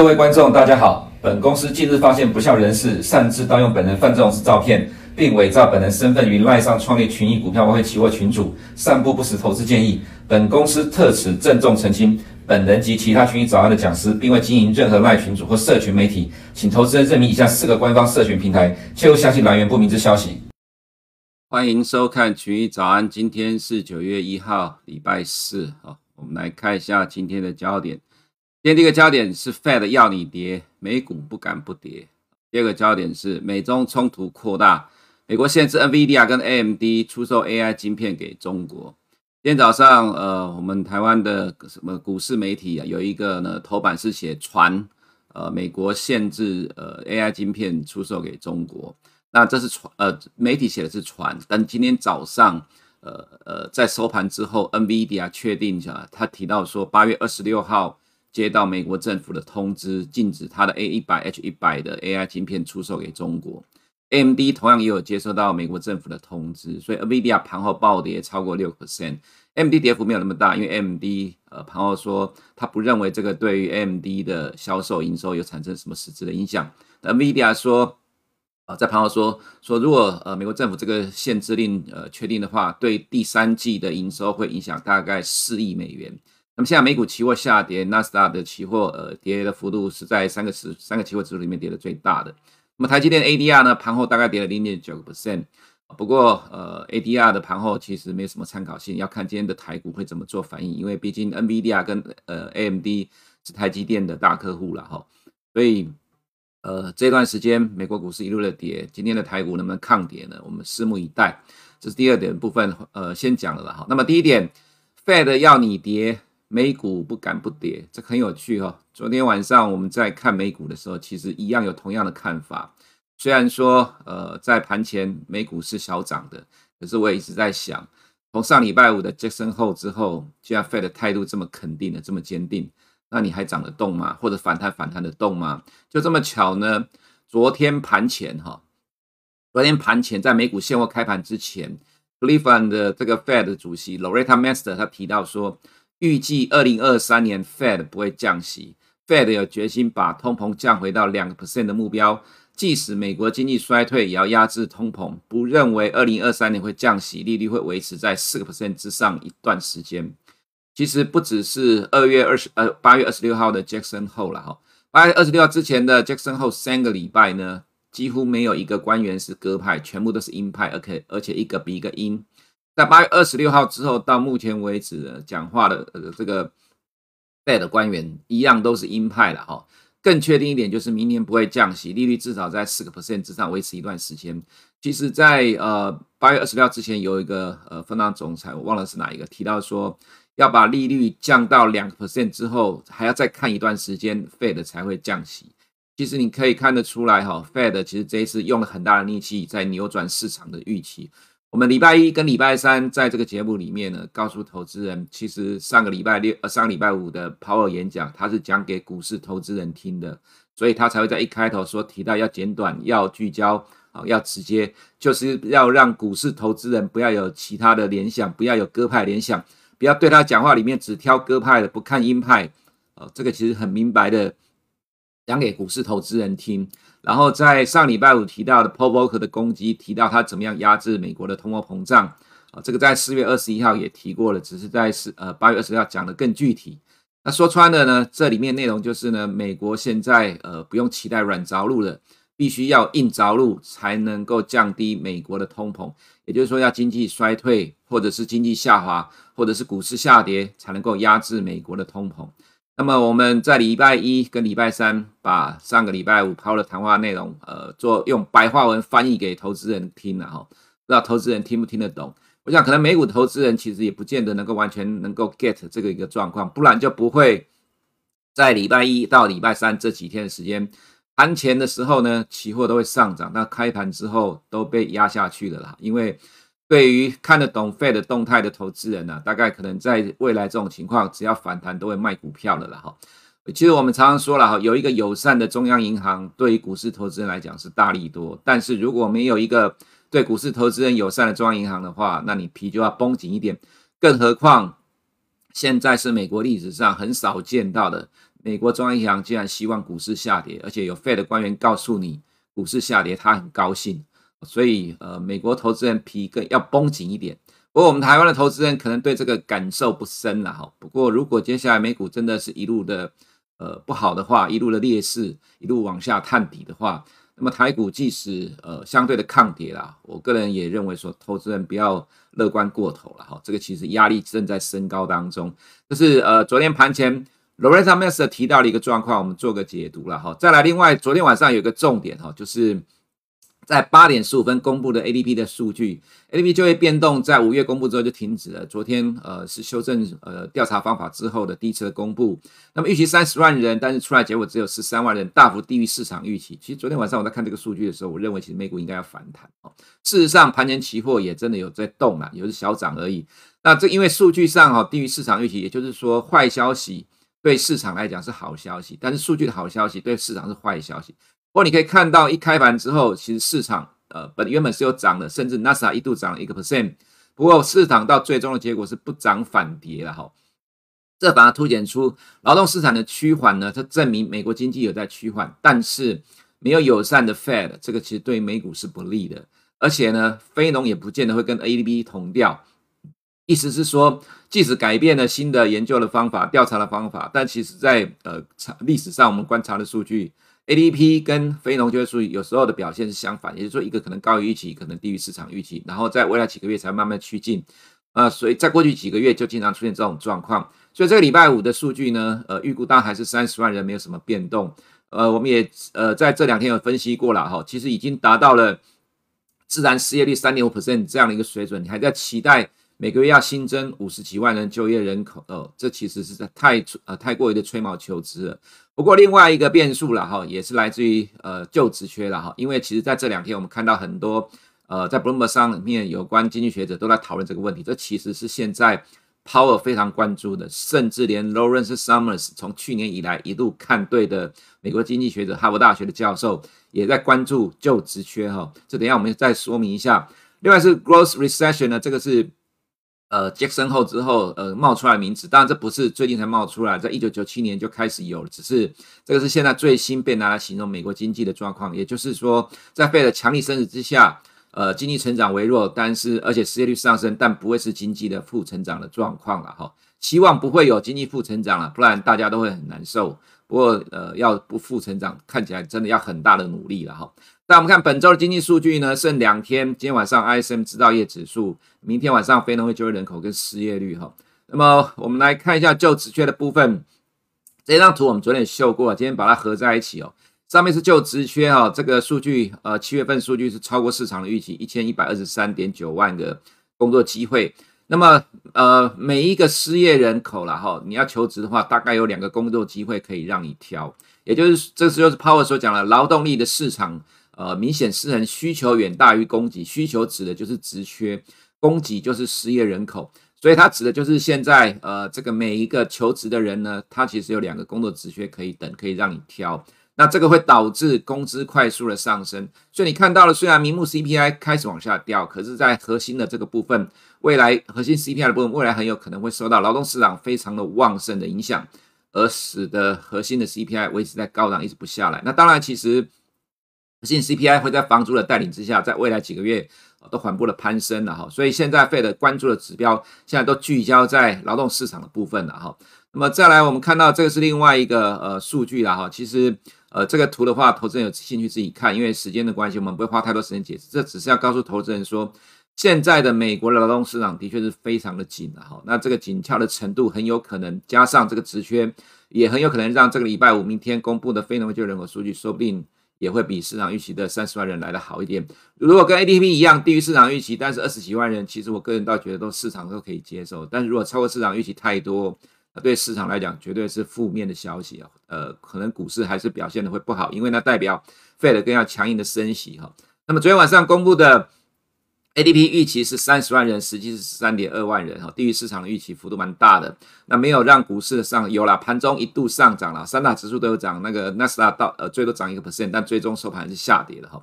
各位观众，大家好。本公司近日发现不肖人士擅自盗用本人范仲式照片，并伪造本人身份于赖上创立群益股票外汇期货群主，散布不实投资建议。本公司特此郑重澄清，本人及其他群益早安的讲师，并未经营任何赖群主或社群媒体，请投资人认明以下四个官方社群平台，切勿相信来源不明之消息。欢迎收看群益早安，今天是九月一号，礼拜四。好，我们来看一下今天的焦点。今天第一个焦点是 Fed 要你跌，美股不敢不跌。第二个焦点是美中冲突扩大，美国限制 NVIDIA 跟 AMD 出售 AI 晶片给中国。今天早上，呃，我们台湾的什么股市媒体啊，有一个呢头版是写传，呃，美国限制呃 AI 晶片出售给中国。那这是传，呃，媒体写的是传，但今天早上，呃呃，在收盘之后，NVIDIA 确定一下，他提到说八月二十六号。接到美国政府的通知，禁止它的 A 一百 H 一百的 AI 晶片出售给中国。AMD 同样也有接收到美国政府的通知，所以 NVIDIA 盘后暴跌超过六 percent。AMD 跌幅没有那么大，因为 AMD 呃盘后说他不认为这个对于 AMD 的销售营收有产生什么实质的影响。NVIDIA 说啊、在盘后说说如果呃美国政府这个限制令呃确定的话，对第三季的营收会影响大概四亿美元。那么现在美股期货下跌，纳斯达的期货呃跌的幅度是在三个十三个期货指数里面跌的最大的。那么台积电 ADR 呢，盘后大概跌了零点九个 percent。不过呃 ADR 的盘后其实没什么参考性，要看今天的台股会怎么做反应，因为毕竟 NVIDIA 跟呃 AMD 是台积电的大客户了哈。所以呃这段时间美国股市一路的跌，今天的台股能不能抗跌呢？我们拭目以待。这是第二点部分，呃先讲了了哈。那么第一点，Fed 要你跌。美股不敢不跌，这很有趣哦。昨天晚上我们在看美股的时候，其实一样有同样的看法。虽然说，呃，在盘前美股是小涨的，可是我也一直在想，从上礼拜五的 Jackson Hole 之后，既然 Fed 的态度这么肯定的，这么坚定，那你还涨得动吗？或者反弹反弹得动吗？就这么巧呢？昨天盘前哈，昨天盘前在美股现货开盘之前，Cleveland 的这个 Fed 主席 Loretta Mester 他提到说。预计二零二三年 Fed 不会降息，Fed 有决心把通膨降回到两个 percent 的目标，即使美国经济衰退也要压制通膨。不认为二零二三年会降息，利率会维持在四个 percent 之上一段时间。其实不只是二月二十呃八月二十六号的 Jackson Hole 了哈，八月二十六号之前的 Jackson Hole 三个礼拜呢，几乎没有一个官员是鸽派，全部都是鹰派，而且而且一个比一个鹰。在八月二十六号之后，到目前为止讲话的呃这个 Fed 官员一样都是鹰派了哈。更确定一点就是明年不会降息，利率至少在四个 percent 之上维持一段时间。其实在，呃八月二十六号之前，有一个呃分行总裁，我忘了是哪一个，提到说要把利率降到两个 percent 之后，还要再看一段时间，Fed 才会降息。其实你可以看得出来哈，Fed 其实这一次用了很大的力气在扭转市场的预期。我们礼拜一跟礼拜三在这个节目里面呢，告诉投资人，其实上个礼拜六呃上个礼拜五的 Power 演讲，他是讲给股市投资人听的，所以他才会在一开头说提到要简短、要聚焦啊、要直接，就是要让股市投资人不要有其他的联想，不要有鸽派联想，不要对他讲话里面只挑鸽派的，不看鹰派，呃，这个其实很明白的。讲给股市投资人听，然后在上礼拜五提到的 Paul Volcker 的攻击，提到他怎么样压制美国的通货膨胀啊，这个在四月二十一号也提过了，只是在四呃八月二十号讲的更具体。那说穿了呢，这里面内容就是呢，美国现在呃不用期待软着陆了，必须要硬着陆才能够降低美国的通膨，也就是说要经济衰退，或者是经济下滑，或者是股市下跌，才能够压制美国的通膨。那么我们在礼拜一跟礼拜三把上个礼拜五抛的谈话内容，呃，做用白话文翻译给投资人听了哈，不知道投资人听不听得懂？我想可能美股投资人其实也不见得能够完全能够 get 这个一个状况，不然就不会在礼拜一到礼拜三这几天的时间盘前的时候呢，期货都会上涨，那开盘之后都被压下去了啦，因为。对于看得懂 Fed 动态的投资人呢、大概可能在未来这种情况，只要反弹都会卖股票了哈。其实我们常常说了哈，有一个友善的中央银行，对于股市投资人来讲是大利多。但是如果没有一个对股市投资人友善的中央银行的话，那你皮就要绷紧一点。更何况现在是美国历史上很少见到的美国中央银行竟然希望股市下跌，而且有 Fed 的官员告诉你股市下跌，他很高兴，所以呃，美国投资人皮更要绷紧一点。不过我们台湾的投资人可能对这个感受不深了哈。不过如果接下来美股真的是一路的呃不好的话，一路的劣势，一路往下探底的话，那么台股即使呃相对的抗跌啦，我个人也认为说，投资人不要乐观过头了哈。这个其实压力正在升高当中。就是呃昨天盘前。Loretta Mester 提到了一个状况，我们做个解读了哈。再来，另外昨天晚上有个重点哈，就是在八点十五分公布的 ADP 的数据，ADP 就业变动在五月公布之后就停止了。昨天呃是修正呃调查方法之后的第一次的公布。那么预期三十万人，但是出来结果只有十三万人，大幅低于市场预期。其实昨天晚上我在看这个数据的时候，我认为其实美股应该要反弹哦。事实上，盘前期货也真的有在动了，有是小涨而已。那这因为数据上哈低于市场预期，也就是说坏消息。对市场来讲是好消息，但是数据的好消息对市场是坏消息。不过你可以看到，一开盘之后，其实市场呃本原本是有涨的，甚至纳斯达克一度涨了一个 percent。不过市场到最终的结果是不涨反跌了哈。这反而凸显出劳动市场的趋缓呢，它证明美国经济有在趋缓，但是没有友善的 Fed，这个其实对美股是不利的。而且呢，非农也不见得会跟 ADP 同调。意思是说，即使改变了新的研究的方法、调查的方法，但其实在呃历史上我们观察的数据，ADP 跟非农就业数据有时候的表现是相反，也就是说，一个可能高于预期，可能低于市场预期，然后在未来几个月才慢慢趋近。呃，所以在过去几个月就经常出现这种状况。所以这个礼拜五的数据呢，呃，预估当然还是三十万人，没有什么变动。呃，我们也呃在这两天有分析过了哈，其实已经达到了自然失业率三点五 percent 这样的一个水准，你还在期待？每个月要新增五十几万人就业人口，哦，这其实是在太呃太过于的吹毛求疵了。不过另外一个变数了哈，也是来自于呃就职缺了哈，因为其实在这两天我们看到很多呃在 Bloomberg 上面有关经济学者都在讨论这个问题，这其实是现在 Power 非常关注的，甚至连 Lawrence Summers 从去年以来一度看对的美国经济学者哈佛大学的教授也在关注就职缺哈。这等一下我们再说明一下。另外是 Growth Recession 呢，这个是。呃，杰森后之后，呃，冒出来名字，当然这不是最近才冒出来，在一九九七年就开始有了，只是这个是现在最新被拿来形容美国经济的状况。也就是说，在费的强力升值之下，呃，经济成长微弱，但是而且失业率上升，但不会是经济的负成长的状况了哈。希望不会有经济负成长了，不然大家都会很难受。不过，呃，要不负成长，看起来真的要很大的努力了哈。那我们看本周的经济数据呢，剩两天，今天晚上 ISM 制造业指数，明天晚上非农业就业人口跟失业率哈。那么我们来看一下就职缺的部分，这张图我们昨天也秀过，今天把它合在一起哦。上面是就职缺哈，这个数据呃七月份数据是超过市场的预期，一千一百二十三点九万个工作机会。那么呃每一个失业人口了哈，你要求职的话，大概有两个工作机会可以让你挑，也就是这就是 Power 所讲的劳动力的市场。呃，明显失衡，需求远大于供给。需求指的就是职缺，供给就是失业人口，所以它指的就是现在呃，这个每一个求职的人呢，他其实有两个工作职缺可以等，可以让你挑。那这个会导致工资快速的上升。所以你看到了，虽然名目 CPI 开始往下掉，可是，在核心的这个部分，未来核心 CPI 的部分，未来很有可能会受到劳动市场非常的旺盛的影响，而使得核心的 CPI 维持在高档，一直不下来。那当然，其实。核心 CPI 会在房租的带领之下，在未来几个月都缓步的攀升了哈，所以现在 Fed 关注的指标现在都聚焦在劳动市场的部分了哈。那么再来，我们看到这个是另外一个呃数据了哈。其实呃这个图的话，投资人有兴趣自己看，因为时间的关系，我们不会花太多时间解释。这只是要告诉投资人说，现在的美国的劳动市场的确是非常的紧的哈。那这个紧俏的程度很有可能加上这个职缺，也很有可能让这个礼拜五明天公布的非农就业人口数据，说不定。也会比市场预期的三十万人来的好一点。如果跟 ADP 一样低于市场预期，但是二十几万人，其实我个人倒觉得都市场都可以接受。但是如果超过市场预期太多，那对市场来讲绝对是负面的消息啊。呃，可能股市还是表现的会不好，因为那代表 Fed 更要强硬的升息哈。那么昨天晚上公布的。ADP 预期是三十万人，实际是三点二万人哈，低于市场的预期，幅度蛮大的。那没有让股市上有了盘中一度上涨了，三大指数都有涨，那个纳斯达到呃最多涨一个 percent，但最终收盘是下跌的哈。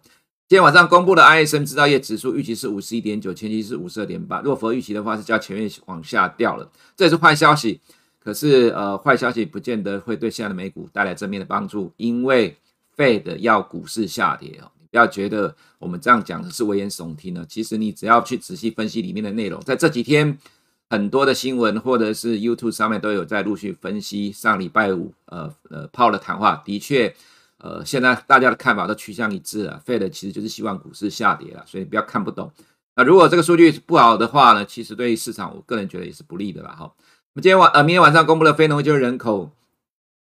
今天晚上公布的 ISM 制造业指数预期是五十一点九，前期是五十二点八，若符合预期的话是较前面往下掉了，这也是坏消息。可是呃，坏消息不见得会对现在的美股带来正面的帮助，因为 Fed 要股市下跌哦。不要觉得我们这样讲的是危言耸听呢，其实你只要去仔细分析里面的内容，在这几天很多的新闻或者是 YouTube 上面都有在陆续分析。上礼拜五呃呃鲍的谈话，的确呃现在大家的看法都趋向一致了，Fed 其实就是希望股市下跌了，所以不要看不懂。那如果这个数据不好的话呢，其实对于市场我个人觉得也是不利的啦哈。那么今天晚呃明天晚上公布了非农就业人口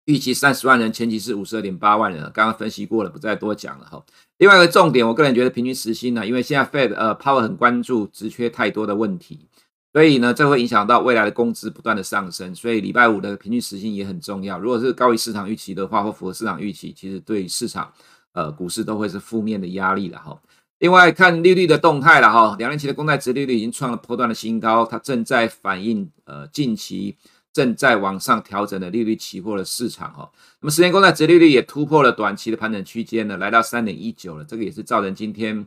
预期三十万人，前期是五十二点八万人，刚刚分析过了，不再多讲了哈。另外一个重点，我个人觉得平均时薪呢，因为现在 Fed 呃 Power 很关注职缺太多的问题，所以呢这会影响到未来的工资不断的上升，所以礼拜五的平均时薪也很重要。如果是高于市场预期的话，或符合市场预期，其实对市场呃股市都会是负面的压力了哈。另外看利率的动态了哈，两年期的公债殖利率已经创了波段的新高，它正在反映呃近期正在往上调整的利率期货的市场哈。那么十年公债殖利率也突破了短期的盘整区间呢，来到三点一九了，这个也是造成今天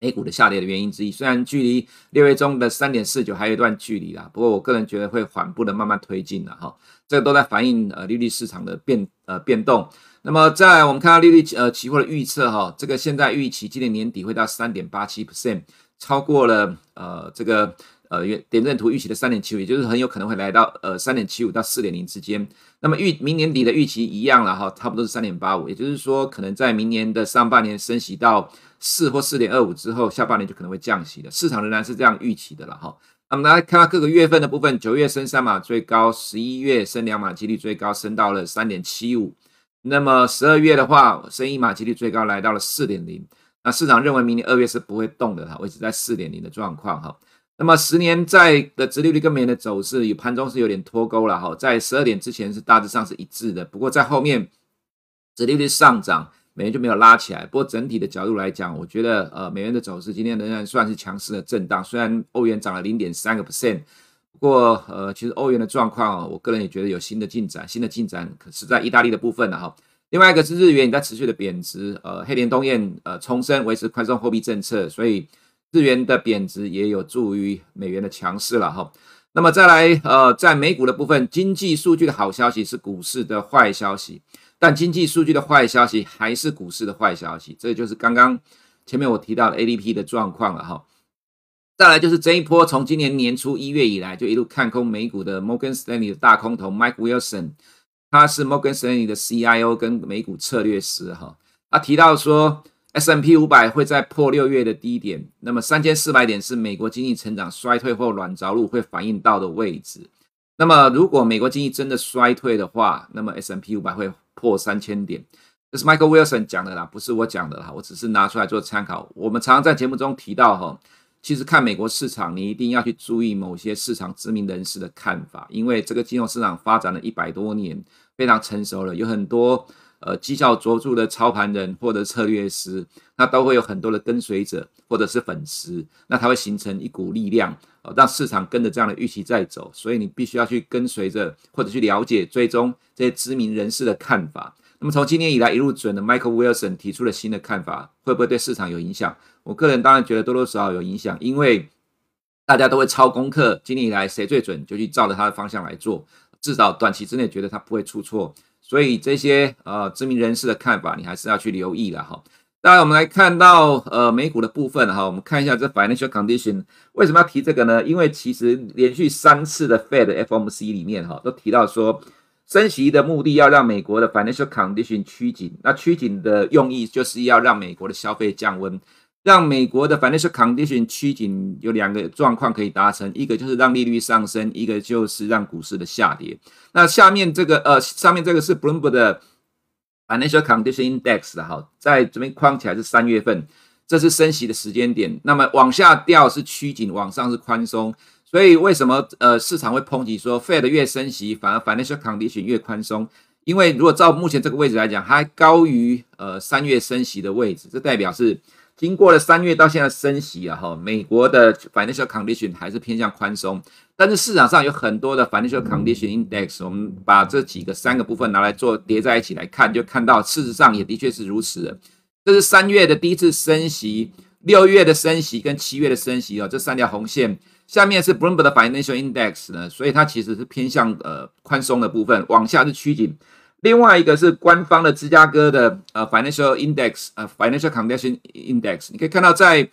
A 股的下跌的原因之一。虽然距离六月中的三点四九还有一段距离啦，不过我个人觉得会缓步的慢慢推进了哈。这个都在反映呃利率市场的变呃变动。那么，在我们看到利率呃期货的预测哈，这个现在预期今年年底会到三点八七 percent，超过了呃这个呃月点阵图预期的三点七五，也就是很有可能会来到呃三点七五到四点零之间。那么预明年底的预期一样了哈，差不多是三点八五，也就是说可能在明年的上半年升息到四或四点二五之后，下半年就可能会降息的，市场仍然是这样预期的了哈。那么大家看到各个月份的部分，九月升三码最高，十一月升两码几率最高，升到了三点七五。那么十二月的话，升一码几率最高来到了四点零。那市场认为明年二月是不会动的哈，维持在四点零的状况哈。那么十年债的殖利率跟美元的走势，与盘中是有点脱钩了哈。在十二点之前是大致上是一致的，不过在后面殖利率上涨，美元就没有拉起来。不过整体的角度来讲，我觉得呃美元的走势今天仍然算是强势的震荡，虽然欧元涨了零点三个 percent。不过，呃，其实欧元的状况，我个人也觉得有新的进展。新的进展可是在意大利的部分了哈。另外一个是日元也在持续的贬值，呃，黑田东彦呃重申维持宽松货币政策，所以日元的贬值也有助于美元的强势了哈。那么再来，呃，在美股的部分，经济数据的好消息是股市的坏消息，但经济数据的坏消息还是股市的坏消息，这就是刚刚前面我提到的 ADP 的状况了哈。再来就是这一波，从今年年初一月以来就一路看空美股的 Morgan Stanley 的大空头 Mike Wilson，他是 Morgan Stanley 的 CIO 跟美股策略师哈。他提到说 S M P 五百会在破六月的低点，那么三千四百点是美国经济成长衰退或软着陆会反映到的位置。那么如果美国经济真的衰退的话，那么 S M P 五百会破三千点。这是 Michael Wilson 讲的啦，不是我讲的啦，我只是拿出来做参考。我们常常在节目中提到哈。其实看美国市场，你一定要去注意某些市场知名人士的看法，因为这个金融市场发展了一百多年，非常成熟了，有很多呃绩效卓著的操盘人或者策略师，那都会有很多的跟随者或者是粉丝，那它会形成一股力量，呃，让市场跟着这样的预期在走，所以你必须要去跟随着或者去了解追踪这些知名人士的看法。那么从今年以来一路准的 Michael Wilson 提出了新的看法，会不会对市场有影响？我个人当然觉得多多少少有影响，因为大家都会抄功课，今年以来谁最准就去照着他的方向来做，至少短期之内觉得他不会出错。所以这些呃知名人士的看法，你还是要去留意了哈。当然我们来看到呃美股的部分哈，我们看一下这 Financial Condition 为什么要提这个呢？因为其实连续三次的 Fed FOMC 里面哈都提到说。升息的目的要让美国的 financial condition 趋紧，那趋紧的用意就是要让美国的消费降温，让美国的 financial condition 趋紧有两个状况可以达成，一个就是让利率上升，一个就是让股市的下跌。那下面这个呃，上面这个是 Bloomberg 的 financial condition index 的哈，在这边框起来是三月份，这是升息的时间点，那么往下掉是趋紧，往上是宽松。所以为什么呃市场会抨击说 Fed 越升息，反而 financial condition 越宽松？因为如果照目前这个位置来讲，它还高于呃三月升息的位置，这代表是经过了三月到现在升息啊哈，美国的 financial condition 还是偏向宽松。但是市场上有很多的 financial condition index，我们把这几个三个部分拿来做叠在一起来看，就看到事实上也的确是如此。这是三月的第一次升息，六月的升息跟七月的升息哦，这三条红线。下面是 Bloomberg 的 Financial Index 呢，所以它其实是偏向呃宽松的部分，往下是趋紧。另外一个是官方的芝加哥的呃 Financial Index 呃 Financial Condition Index，你可以看到在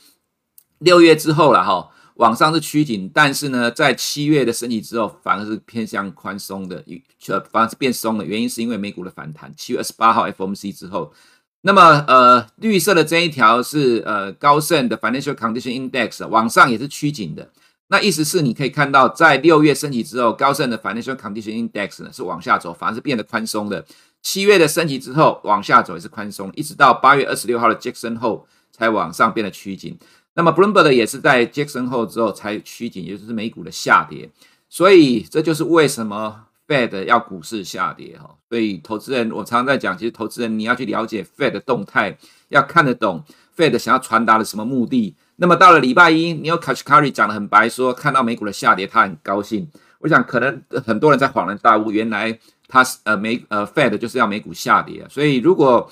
六月之后了哈，往上是趋紧，但是呢，在七月的升息之后，反而是偏向宽松的，呃，反而是变松的。原因是因为美股的反弹，七月二十八号 FOMC 之后。那么，呃，绿色的这一条是呃高盛的 Financial Condition Index，往上也是趋紧的。那意思是你可以看到，在六月升级之后，高盛的 Financial Condition Index 呢是往下走，反而是变得宽松的。七月的升级之后，往下走也是宽松，一直到八月二十六号的 Jackson Hole 才往上变得趋紧。那么 Bloomberg 也是在 Jackson Hole 之后才趋紧，也就是美股的下跌。所以这就是为什么。Fed 要股市下跌哈，所以投资人我常常在讲，其实投资人你要去了解 Fed 的动态，要看得懂 Fed 想要传达的什么目的。那么到了礼拜一，你有 Kashkari 讲得很白，说看到美股的下跌，他很高兴。我想可能很多人在恍然大悟，原来他是呃美呃 Fed 就是要美股下跌。所以如果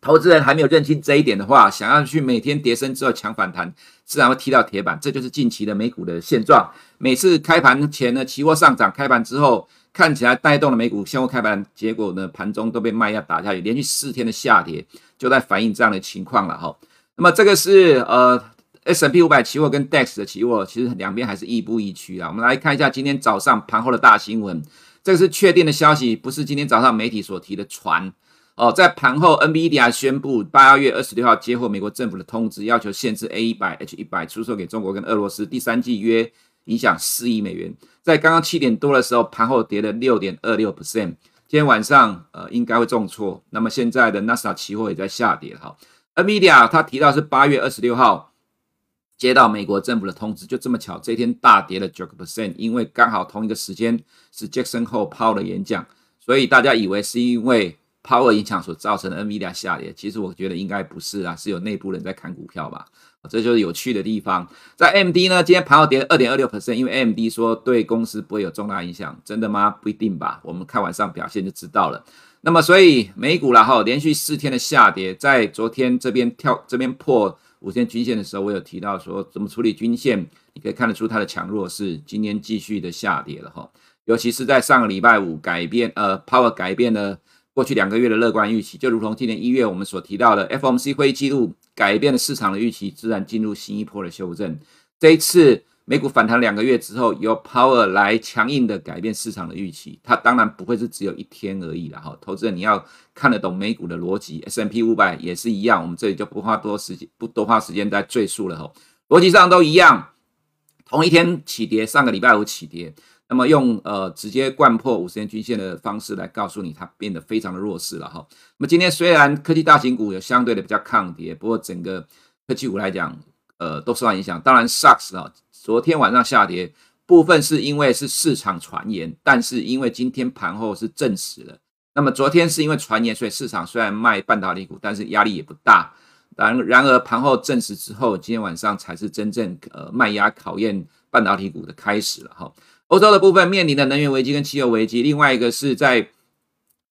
投资人还没有认清这一点的话，想要去每天跌深之后抢反弹，自然会踢到铁板。这就是近期的美股的现状。每次开盘前呢，期货上涨，开盘之后。看起来带动了美股现货开盘，结果呢，盘中都被卖压打下去，连续四天的下跌，就在反映这样的情况了哈。那么这个是呃 S&P 五百期货跟 DAX 的期货，其实两边还是亦步亦趋啊。我们来看一下今天早上盘后的大新闻，这个是确定的消息，不是今天早上媒体所提的传哦。在盘后，NVIDIA 宣布八月二十六号接获美国政府的通知，要求限制 A 一百 H 一百出售给中国跟俄罗斯，第三季约影响四亿美元。在刚刚七点多的时候，盘后跌了六点二六 percent。今天晚上，呃，应该会重挫。那么现在的 NASA 期货也在下跌哈。NVIDIA 他提到是八月二十六号接到美国政府的通知，就这么巧，这天大跌了九个 percent，因为刚好同一个时间是 Jackson Hole Powell 的演讲，所以大家以为是因为 Powell 影响所造成的 NVIDIA 下跌。其实我觉得应该不是啊，是有内部人在砍股票吧。这就是有趣的地方，在 MD 呢，今天盘后跌二点二六 percent，因为 MD 说对公司不会有重大影响，真的吗？不一定吧，我们看晚上表现就知道了。那么，所以美股然后连续四天的下跌，在昨天这边跳这边破五天均线的时候，我有提到说怎么处理均线，你可以看得出它的强弱是，今天继续的下跌了哈，尤其是在上个礼拜五改变呃 Power 改变了过去两个月的乐观预期，就如同今年一月我们所提到的 FOMC 会议记录。改变了市场的预期，自然进入新一波的修正。这一次美股反弹两个月之后，由 Power 来强硬的改变市场的预期，它当然不会是只有一天而已了哈。投资人你要看得懂美股的逻辑，S M P 五百也是一样，我们这里就不花多时间，不多花时间再赘述了哈。逻辑上都一样，同一天起跌，上个礼拜五起跌。那么用呃直接掼破五十天均线的方式来告诉你，它变得非常的弱势了哈。那么今天虽然科技大型股有相对的比较抗跌，不过整个科技股来讲，呃都受到影响。当然，SARS 啊，昨天晚上下跌部分是因为是市场传言，但是因为今天盘后是证实了。那么昨天是因为传言，所以市场虽然卖半导体股，但是压力也不大。然然而盘后证实之后，今天晚上才是真正呃卖压考验半导体股的开始了哈。欧洲的部分面临的能源危机跟汽油危机，另外一个是在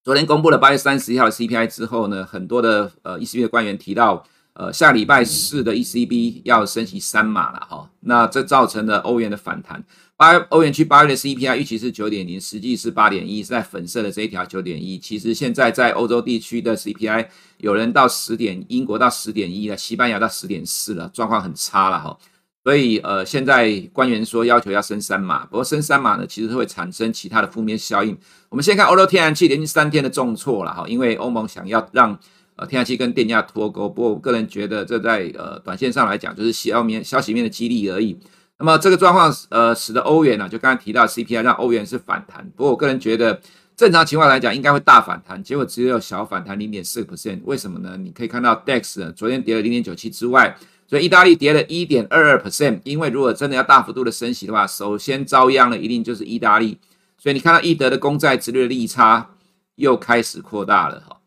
昨天公布了八月三十一号的 CPI 之后呢，很多的呃 ECB 的官员提到，呃下礼拜四的 ECB 要升息三码了哈，那这造成了欧元的反弹。八欧元区八月的 CPI 预期是九点零，实际是八点一，是在粉色的这一条九点一。其实现在在欧洲地区的 CPI 有人到十点，英国到十点一了，西班牙到十点四了，状况很差了哈。所以，呃，现在官员说要求要升三码，不过升三码呢，其实会产生其他的负面效应。我们先看欧洲天然气连续三天的重挫了哈，因为欧盟想要让呃天然气跟电价脱钩，不过我个人觉得这在呃短线上来讲就是消面消息面的激励而已。那么这个状况呃使得欧元呢，就刚才提到 CPI 让欧元是反弹，不过我个人觉得正常情况来讲应该会大反弹，结果只有小反弹零点四个 percent，为什么呢？你可以看到 DAX 昨天跌了零点九七之外。所以意大利跌了一点二二 percent，因为如果真的要大幅度的升息的话，首先遭殃的一定就是意大利。所以你看到易德的公债殖率利差又开始扩大了哈。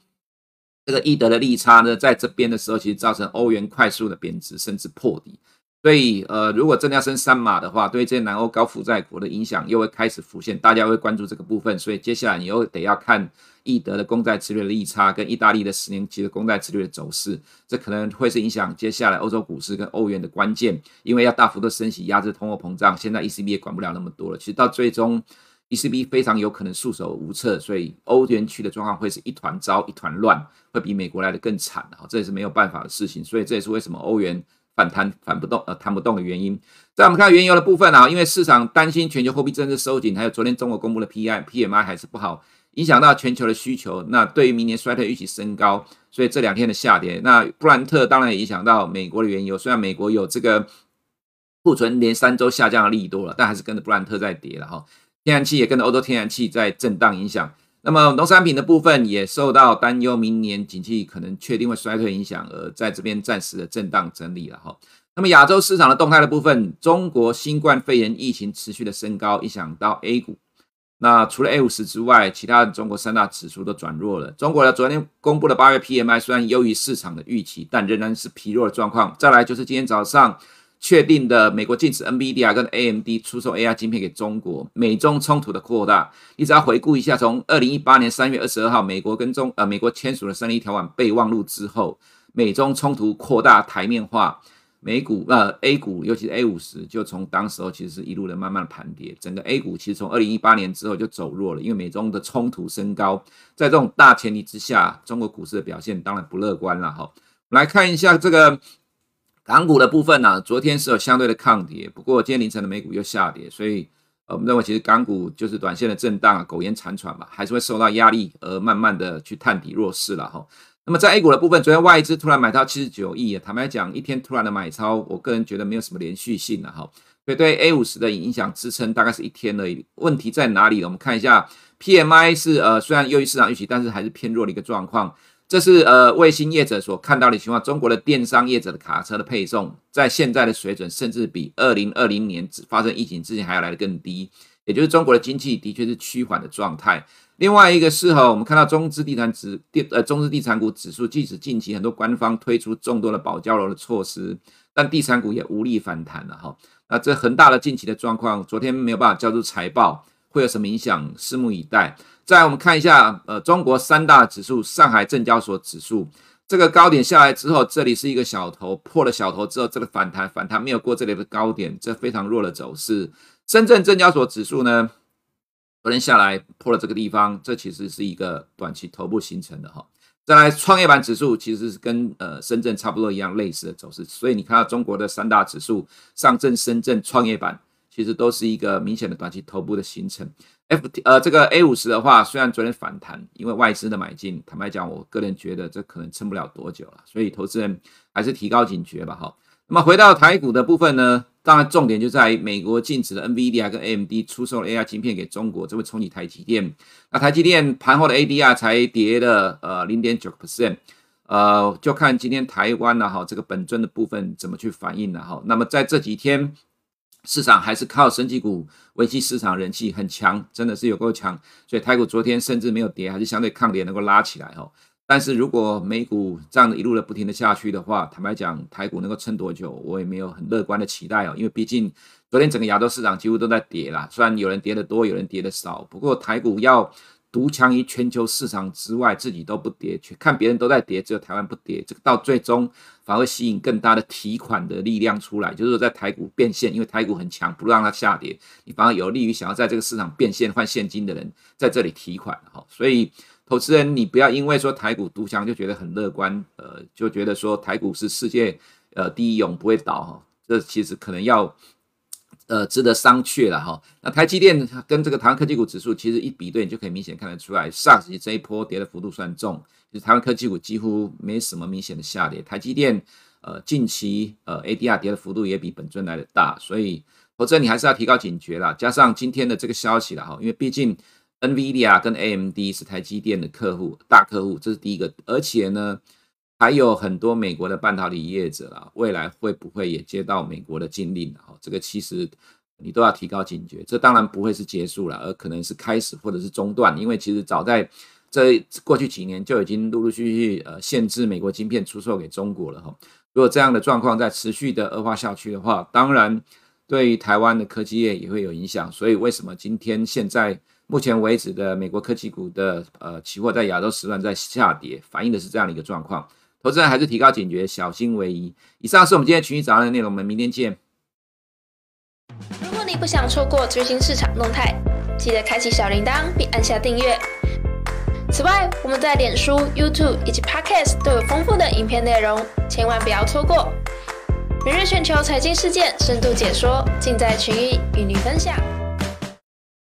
这个易德的利差呢，在这边的时候，其实造成欧元快速的贬值，甚至破底。所以，呃，如果真的要升三码的话，对这些南欧高负债国的影响又会开始浮现，大家会关注这个部分。所以，接下来你又得要看易德的公债殖利率的利差跟意大利的十年期的公债殖利率的走势，这可能会是影响接下来欧洲股市跟欧元的关键，因为要大幅的升息压制通货膨胀，现在 ECB 也管不了那么多了。其实到最终，ECB 非常有可能束手无策，所以欧元区的状况会是一团糟、一团乱，会比美国来的更惨的。这也是没有办法的事情。所以，这也是为什么欧元。反弹反不动，呃，弹不动的原因。在我们看原油的部分啊，因为市场担心全球货币政策收紧，还有昨天中国公布的 PI PMI 还是不好，影响到全球的需求。那对于明年衰退预期升高，所以这两天的下跌。那布兰特当然也影响到美国的原油，虽然美国有这个库存连三周下降的利多了，但还是跟着布兰特在跌了哈。天然气也跟着欧洲天然气在震荡影响。那么农产品的部分也受到担忧，明年景气可能确定会衰退影响，而在这边暂时的震荡整理了哈。那么亚洲市场的动态的部分，中国新冠肺炎疫情持续的升高，影响到 A 股。那除了 A 五十之外，其他的中国三大指数都转弱了。中国的昨天公布的八月 PMI 虽然优于市场的预期，但仍然是疲弱的状况。再来就是今天早上。确定的，美国禁止 NVIDIA 跟 AMD 出售 AI 晶片给中国，美中冲突的扩大。你只要回顾一下，从二零一八年三月二十二号，美国跟中呃美国签署了三一条款备忘录之后，美中冲突扩大台面化，美股呃 A 股，尤其是 A 五十，就从当时候其实是一路的慢慢的盘跌，整个 A 股其实从二零一八年之后就走弱了，因为美中的冲突升高，在这种大前提之下，中国股市的表现当然不乐观了哈。来看一下这个。港股的部分呢、昨天是有相对的抗跌，不过今天凌晨的美股又下跌，所以，我们认为其实港股就是短线的震荡啊，苟延残喘吧，还是会受到压力而慢慢的去探底弱势了哈。那么在 A 股的部分，昨天外资突然买超七十九亿，坦白讲，一天突然的买超，我个人觉得没有什么连续性了哈，所以对 A 五十的影响支撑大概是一天而已。问题在哪里？我们看一下 PMI 是呃虽然优于市场预期，但是还是偏弱的一个状况。这是呃卫星业者所看到的情况。中国的电商业者的卡车的配送，在现在的水准，甚至比二零二零年发生疫情之前还要来得更低。也就是中国的经济的确是趋缓的状态。另外一个是哈，我们看到中资地产指电呃中资地产股指数，即使近期很多官方推出众多的保交楼的措施，但地产股也无力反弹了哈。那这恒大的近期的状况，昨天没有办法交出财报，会有什么影响？拭目以待。再来我们看一下，呃，中国三大指数，上海证交所指数这个高点下来之后，这里是一个小头，破了小头之后，这个反弹反弹没有过这里的高点，这非常弱的走势。深圳证交所指数呢，昨天下来破了这个地方，这其实是一个短期头部形成的哈。再来创业板指数其实是跟呃深圳差不多一样类似的走势，所以你看到中国的三大指数，上证、深圳、创业板。其实都是一个明显的短期头部的形成。F T 呃，这个 A 五十的话，虽然昨天反弹，因为外资的买进，坦白讲，我个人觉得这可能撑不了多久了，所以投资人还是提高警觉吧。哈，那么回到台股的部分呢，当然重点就在于美国禁止了 NVIDIA 跟 AMD 出售了 AI 晶片给中国，这会冲击台积电。那台积电盘后的 ADR 才跌了呃零点九个 percent，呃，就看今天台湾呢哈这个本尊的部分怎么去反应了哈。那么在这几天。市场还是靠生技股维系市场人气很强，真的是有够强，所以台股昨天甚至没有跌，还是相对抗跌能够拉起来哦。但是如果美股这样的一路的不停的下去的话，坦白讲，台股能够撑多久，我也没有很乐观的期待哦。因为毕竟昨天整个亚洲市场几乎都在跌啦，虽然有人跌得多，有人跌得少，不过台股要。独强于全球市场之外，自己都不跌，去看别人都在跌，只有台湾不跌，这个到最终反而吸引更大的提款的力量出来，就是说在台股变现，因为台股很强，不让它下跌，你反而有利于想要在这个市场变现换现金的人在这里提款，哈，所以投资人你不要因为说台股独强就觉得很乐观，呃，就觉得说台股是世界呃第一永不会倒，哈，这其实可能要。呃，值得商榷了哈。那台积电跟这个台湾科技股指数其实一比对，你就可以明显看得出来，SARS 这一波跌的幅度算重，就是台湾科技股几乎没什么明显的下跌。台积电呃近期呃 ADR 跌的幅度也比本尊来的大，所以否则你还是要提高警觉啦。加上今天的这个消息了哈，因为毕竟 NVIDIA 跟 AMD 是台积电的客户大客户，这是第一个，而且呢。还有很多美国的半导体业者啊，未来会不会也接到美国的禁令？哈，这个其实你都要提高警觉。这当然不会是结束了，而可能是开始或者是中断。因为其实早在这过去几年就已经陆陆续续呃限制美国晶片出售给中国了哈。如果这样的状况在持续的恶化下去的话，当然对于台湾的科技业也会有影响。所以为什么今天现在目前为止的美国科技股的呃期货在亚洲时段在下跌，反映的是这样的一个状况。投资人还是提高警觉，小心为宜。以上是我们今天群益早安的内容，我们明天见。如果你不想错过最新市场动态，记得开启小铃铛并按下订阅。此外，我们在脸书、YouTube 以及 Podcast 都有丰富的影片内容，千万不要错过。每日全球财经事件深度解说，尽在群益与你分享。